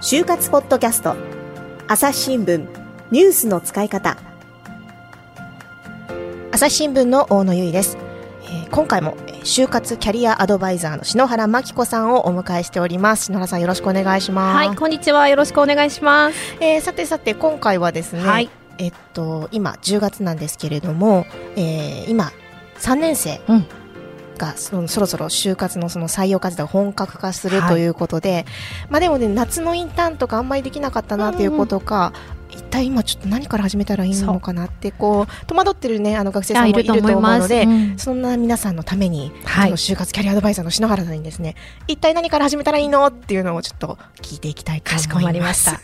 就活ポッドキャスト。朝日新聞ニュースの使い方。朝日新聞の大野由依です、えー今回もえー就活キャリアアドバイザーの篠原真紀子さんをお迎えしております。篠原さんよろしくお願いします。はい、こんにちは。よろしくお願いします。えーさてさて今回はですね、はい。えっと今10月なんですけれども、えー今3年生。うんがそのそろそろ就活のその採用活動が本格化するはい。ということで、まあでもね夏のインターンとかあんまりできなかったなということか、一体今ちょっと何から始めたらいいのかなってこう戸惑ってるねあの学生さんもいると思うので、うん。そんな皆さんのために、はい就活キャリアアドバイザーの篠原さんにですね一体何から始めたらいいのっていうのをちょっと聞いていきたいとかしこ思いままりますした。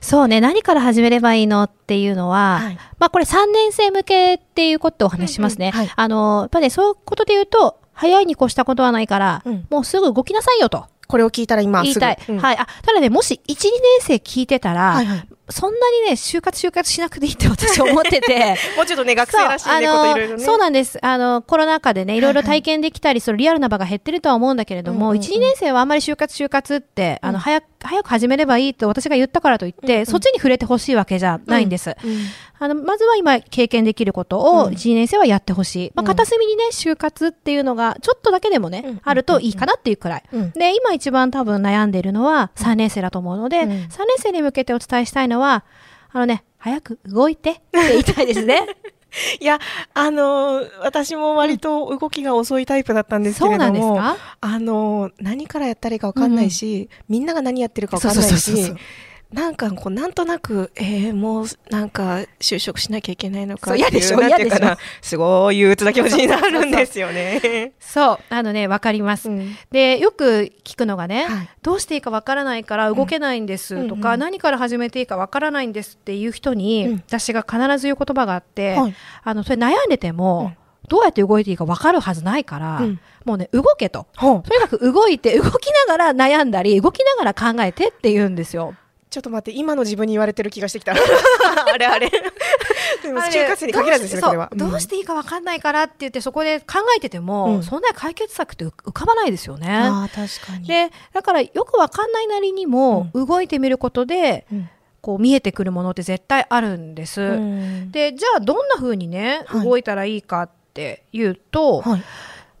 そうね、何から始めればいいのっていうのは、はい。まあこれ3年生向けっていうことをお話ししますね。うんうんはい。あの、やっぱね、そういうことで言うと、早いに越したことはないから、うん。もうすぐ動きなさいよと。これを聞いたら今言いたい。うん。はい。あ、ただね、もし1、2年生聞いてたら、はいはいそんなにね、就活就活しなくていいって 私は思ってて、もうちょっとね、学生らしいね、そうこといろいろね。そうなんです。あの、コロナ禍でね、いろいろ体験できたり、そのリアルな場が減ってるとは思うんだけれども、うんうんうん1、2年生はあんまり就活就活って、あの、早く、早く始めればいいと私が言ったからといって、うんうんそっちに触れてほしいわけじゃないんです。うんあの、まずは今経験できることをうん。1、2年生はやってほしい。まあ、うん。片隅にね、就活っていうのが、ちょっとだけでもね、うん。うんうんあるといいかなっていうくらい。うん。で、今一番多分悩んでいるのは3年生だと思うので、うん。3年生に向けてお伝えしたいのは、あのね、早く動いてって言いたいですね。いや、あのー私も割と動きが遅いタイプだったんですけそうれども、なんですか？あのー何からやったらいいかわかんないし、みんなが何やってるかわかんないしう、なんかこう、なんとなく、えー、もう、なんか、就職しなきゃいけないのか嫌でしょ嫌で、すごい憂鬱な気持ちになるんですよね。そう、あのね、わかります。うん。で、よく聞くのがね、はい。どうしていいかわからないから動けないんですとか、うんうん何から始めていいかわからないんですっていう人に、うん。私が必ず言う言葉があって、はい。あの、それ悩んでても、どうやって動いていいかわかるはずないから、うん。もうね、動けと。とにかく動いて、動きながら悩んだり、動きながら考えてって言うんですよ。ちょっと待って、今の自分に言われてる気がしてきた。あれあれ。でも、あれ就活生に限らずですね、これは。どうしていいかわかんないからって言って、そこで考えてても、うんそんな解決策って浮かばないですよね。ああ、確かに。で、だからよくわかんないなりにも、動いてみることで、うんこう見えてくるものって絶対あるんです。うんで、じゃあどんな風にね、はい動いたらいいかっていうと、はい。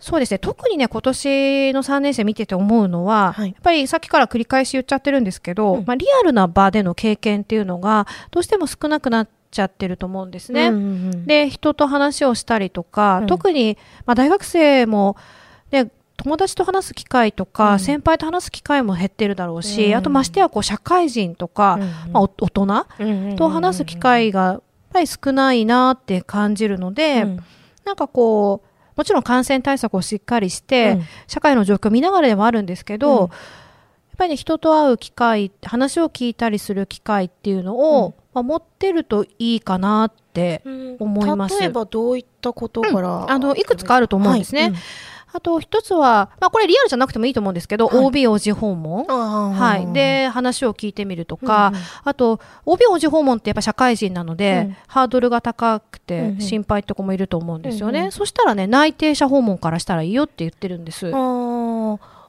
そうですね、特にね、今年の3年生見てて思うのは、はい。やっぱりさっきから繰り返し言っちゃってるんですけど、うん。まあ、リアルな場での経験っていうのが、どうしても少なくなっちゃってると思うんですね。うんうんうん。で、人と話をしたりとか、うん。特に、まあ、大学生も、ね、友達と話す機会とか、うん。先輩と話す機会も減ってるだろうし、うん。あとましてやこう社会人とか、うんうん。まあ、お大人と話す機会がやっぱり少ないなって感じるので、うん。なんかこう、もちろん感染対策をしっかりして、うん。社会の状況を見ながらでもあるんですけど、うん。やっぱりね、人と会う機会、話を聞いたりする機会っていうのを、うん。まあ、持ってるといいかなって思います。例えばどういったことから、あの、いくつかあると思うんですね。はいあと一つは、まあこれリアルじゃなくてもいいと思うんですけど、はい OB 王子訪問。ははい。、で、話を聞いてみるとか、うんうんあと、OB 王子訪問ってやっぱ社会人なので、うんハードルが高くうんてうん心配って子もいると思うんですよね。うんうんそしたらね、内定者訪問からしたらいいよって言ってるんです。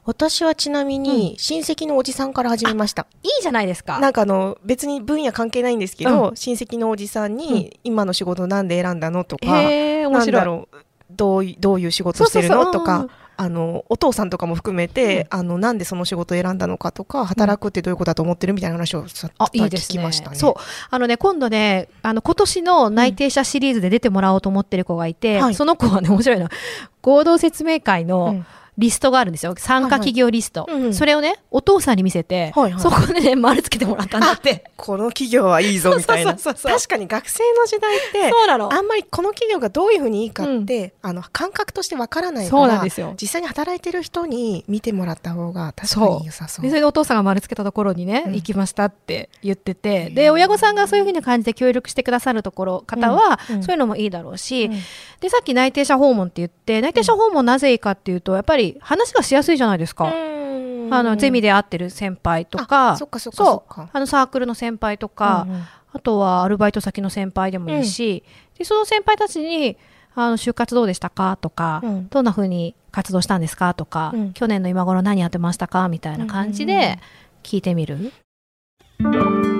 私はちなみに親戚のおじさんから始めました。いじゃないですか。なんかあの別に分野関係ないんですけど、う親戚のおじさんに、今の仕事なんで選んだのとか、へえ、面なん白い。だろうどういどういう仕事してるの？とかうんあのお父さんとかも含めて、あのなんでその仕事を選んだのかとか働くってどういうことだと思ってるみたいな話をさあ、いい聞ですね。きましたね。そう。あのね、今度ね、あの、今年の内定者シリーズで出てもらおうと思ってる子がいて、はいその子はね、面白いの。合同説明会うのんリストがあるんですよ。参加企業リスト。はいはい。うんうん。それをね、お父さんに見せて、はいはい。そこでね、丸つけてもらったんだって。この企業はいいぞみたいな。そうそうそうそう。確かに学生の時代ってそうなの。あんまりこの企業がどういうふうにいいかって、あの感覚としてわからないかそうなんらですよ。実際に働いてる人に見てもらった方が確かに良さそう。で、それでお父さんが丸つけたところにね、うん。行きましたって言ってて、で、親御さんがそういうふうな感じで協力してくださるところ、方は、うん。うんそういうのもいいだろうし、うん。で、さっき内定者訪問って言って、内定者訪問なぜいいかっていうと、やっぱり話がしやすいじゃないですか。あの、ゼミでで会ってる先輩とか、そっかそっかそっか。あの、サークルの先輩とか、うんうん。あとはアルバイト先の先輩でもいいし、で、その先輩たちに、あの、就活どうでしたかとか、うん。どんな風に活動したんですかとか、うん。去年の今頃何やってましたかみたいな感じうんうんうん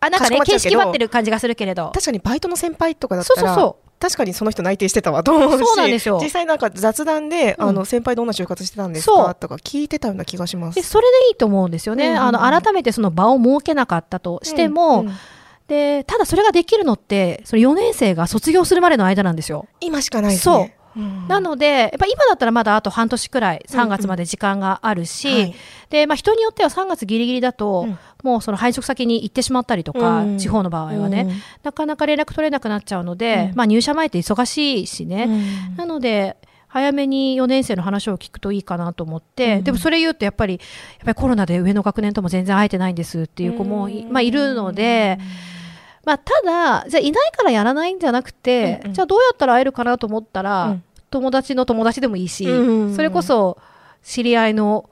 あなんかね形式ばってる感じがするけれど。確かにバイトの先輩とかだったらそうそうそ確かにその人内定してたわと思うしそうなんですよ。実際なんか雑談で、うん。あの先輩どんな就活してたんですか？とか聞いてたような気がします。でそれでいいと思うんですよね、うんうんうん。あの改めてその場を設けなかったとしても、うんうんでただそれができるのってその4年生が卒業するまでの間なんですよ。今しかないですねうん。なので、やっぱ今だったらまだあと半年くらい、3月まで時間があるし、はい。で、まあ人によっては3月ギリギリだと、うん。もうその配属先に行ってしまったりとか、うん。地方の場合はね、うん。なかなか連絡取れなくなっちゃうので、うん。まあ入社前って忙しいしね、うん。なので、早めに4年生の話を聞くといいかなと思って、うん。でもそれ言うとやっぱり、やっぱりコロナで上の学年とも全然会えてないんですっていう子もい、まあいるので、まあただ、じゃあいないからやらないんじゃなくて、うんうん。じゃあどうやったら会えるかなと思ったら、うん。友達の友達でもいいし、うん。それこそ知り合いの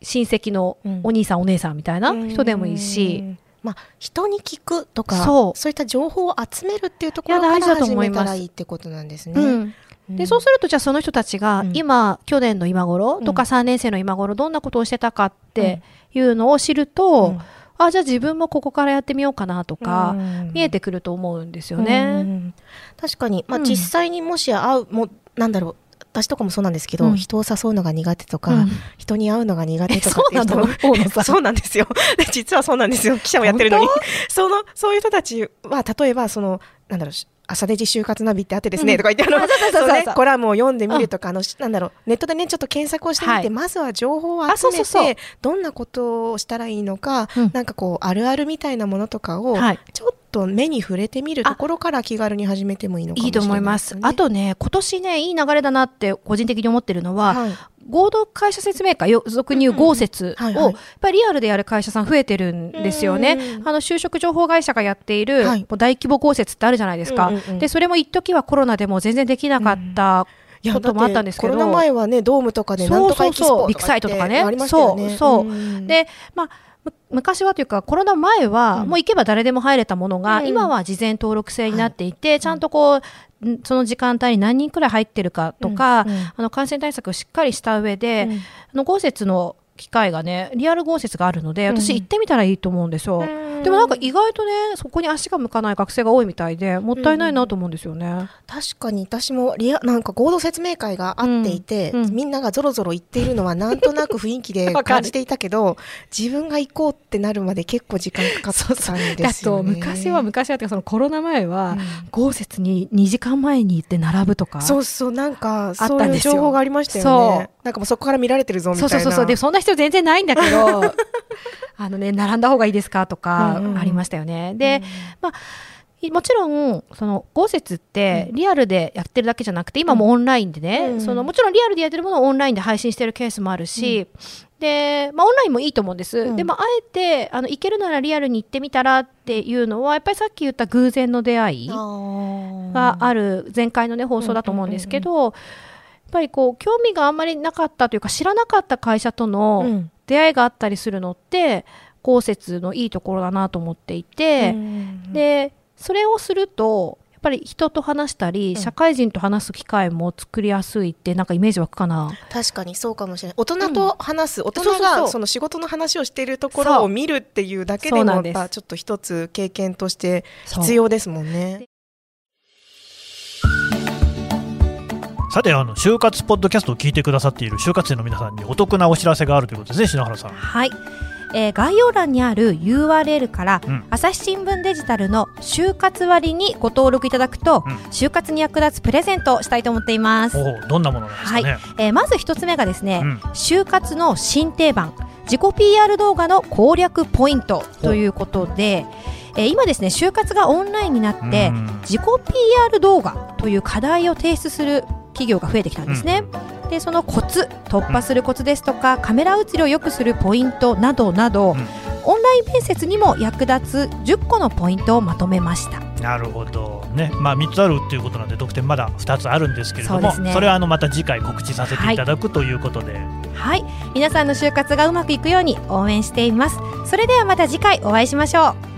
親戚のうん。お兄さん、お姉さんみたいな人でもいいし、うんまあ、人に聞くとかそう。いった情報を集めるっていうところからいや大事だと始思います。めたらいいってことなんですね。うん。でそうするとじゃあその人たちがうん。今、去年の今頃とかうん。3年生の今頃どんなことをしてたかっていうのを知ると、うんあじゃあ自分もここからやってみようかなとか、うん。見えてくると思うんですようね。ん。確かに、まあ、うん。実際にもし会うもうなんだろう私とかもそうなんですけど、うん。人を誘うのが苦手とか、うん。人に会うのが苦手とかっていう人えそうな ん。そうなんですよ。で実はそうなんですよ。記者をやってるのに。そのそういう人たちは例えばそのなんだろうし朝デジ就活ナビってあってですね、うん。とか言ってあのあそうねコラムを読んでみるとか、あのしなんだろうネットでねちょっと検索をしてみて、はい。まずは情報をあ集めそうそうそう。てどんなことをしたらいいのか、うん。なんかこうあるあるみたいなものとかを、はい。ちょっと目に触れてみるところから気軽に始めてもいいのかもいいとしれない思います。ですねあとね、今年ね、いい流れだなって個人的に思ってるのは、はい。合同会社説明会、よ俗に言う合説を、やっぱりリアルでやる会社さん増えてるんですよね。うんあの、就職情報会社がやっている、大規模合説ってあるじゃないですか。で、それも一時はコロナでも全然できなかったこともあったんですけど。コロナ前はねドームとかでなんとかエキスポそうそうそう。とビッグサイトとかね。ありましたよね。そうそう。うんで、まあ、む昔はというか、コロナ前は、うん。もう行けば誰でも入れたものが、うん。今は事前登録制になっていて、ちゃんとこう、んその時間帯に何人くらい入ってるかとか、うん。うん。あの感染対策をしっかりした上で、うん。あの豪雪の機会がね、リアル豪雪があるので、うん私行ってみたらいいと思うんですよ。うんでもなんか意外とね、そこに足が向かない学生が多いみたいで、もったいないなと思うんですよね。確かに私もリアなんか合同説明会があっていて、うんうんみんながぞろぞろ言っているのはなんとなく雰囲気で 感じていたけど自分が行こうってなるまで結構時間かかったんですよね。昔は昔はっていうかそのコロナ前は、うん豪雪に2時間前に行って並ぶとか。そうそうなんかあそういう情報がありましたよそうね。なんかもうそこから見られてるぞみたいうな。そそうそうそう。で、そんな人全然ないんだけど、あのね、並んだ方がいいですかとかうんうん、ありましたよね。で、まあ、いもちろん、その、豪雪って、リアルでやってるだけじゃなくて、今もオンラインでね、うんその、もちろんリアルでやってるものをオンラインで配信してるケースもあるし、で、まあ、オンラインもいいと思うんです。うん。でも、あえて、あの、行けるならリアルに行ってみたらっていうのは、やっぱりさっき言った偶然の出会いがある前回のね放送だと思うんですけど、やっぱりこう興味があんまりなかったというか知らなかった会社とうのん。出会いがあったりするのって公設のいいところだなと思っていて、うん。でそれをするとやっぱり人と話したり、ん。社会人と話す機会も作りやすいってなんかイメージ湧くかな？確かにそうかもしれない。大人と話す、大人そうそうそう。がその仕事の話をしているところを見るっていうだけでもやっぱちょっと一つ経験として必要ですもんね。さてあの就活ポッドキャストを聞いてくださっている就活生の皆さんにお得なお知らせがあるということですね篠原さん。はい、えー概要欄にある URL から、うん。朝日新聞デジタルの就活割にご登録いただくと、うん。就活に役立つプレゼントをしたいと思っています。おおどんなものなんですかね、えーまず一つ目がですね、うん。就活の新定番自己 PR 動画の攻略ポイントということで、えー今ですね就活がオンラインになって、うん。自己 PR 動画という課題を提出する企業が増えてきたんですね。でそのコツ突破するコツですとか、カメラ映りを良くするポイントなどなど、うん。オンライン面接にも役立つ10個のポイントをまとめました。なるほど。ね、まあ、3つあるっていうことなんで、得点まだ2つあるんですけれども、そ,、ね、れはあのまた次回告知させてい。ただく、はい、ということで。はい。皆さんの就活がうまくいくように応援しています。それではまた次回お会いしましょう。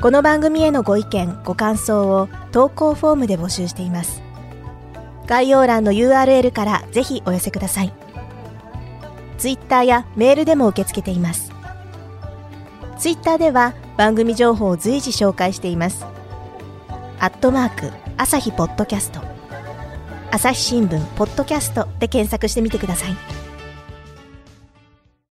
この番組へのご意見ご感想を投稿フォームで募集しています概要欄の URL からぜひお寄せください。Twitter やメールでも受け付けています。Twitter では番組情報を随時紹介しています。アットマーク朝日ポッドキャスト。朝日新聞ポッドキャストで検索してみてください。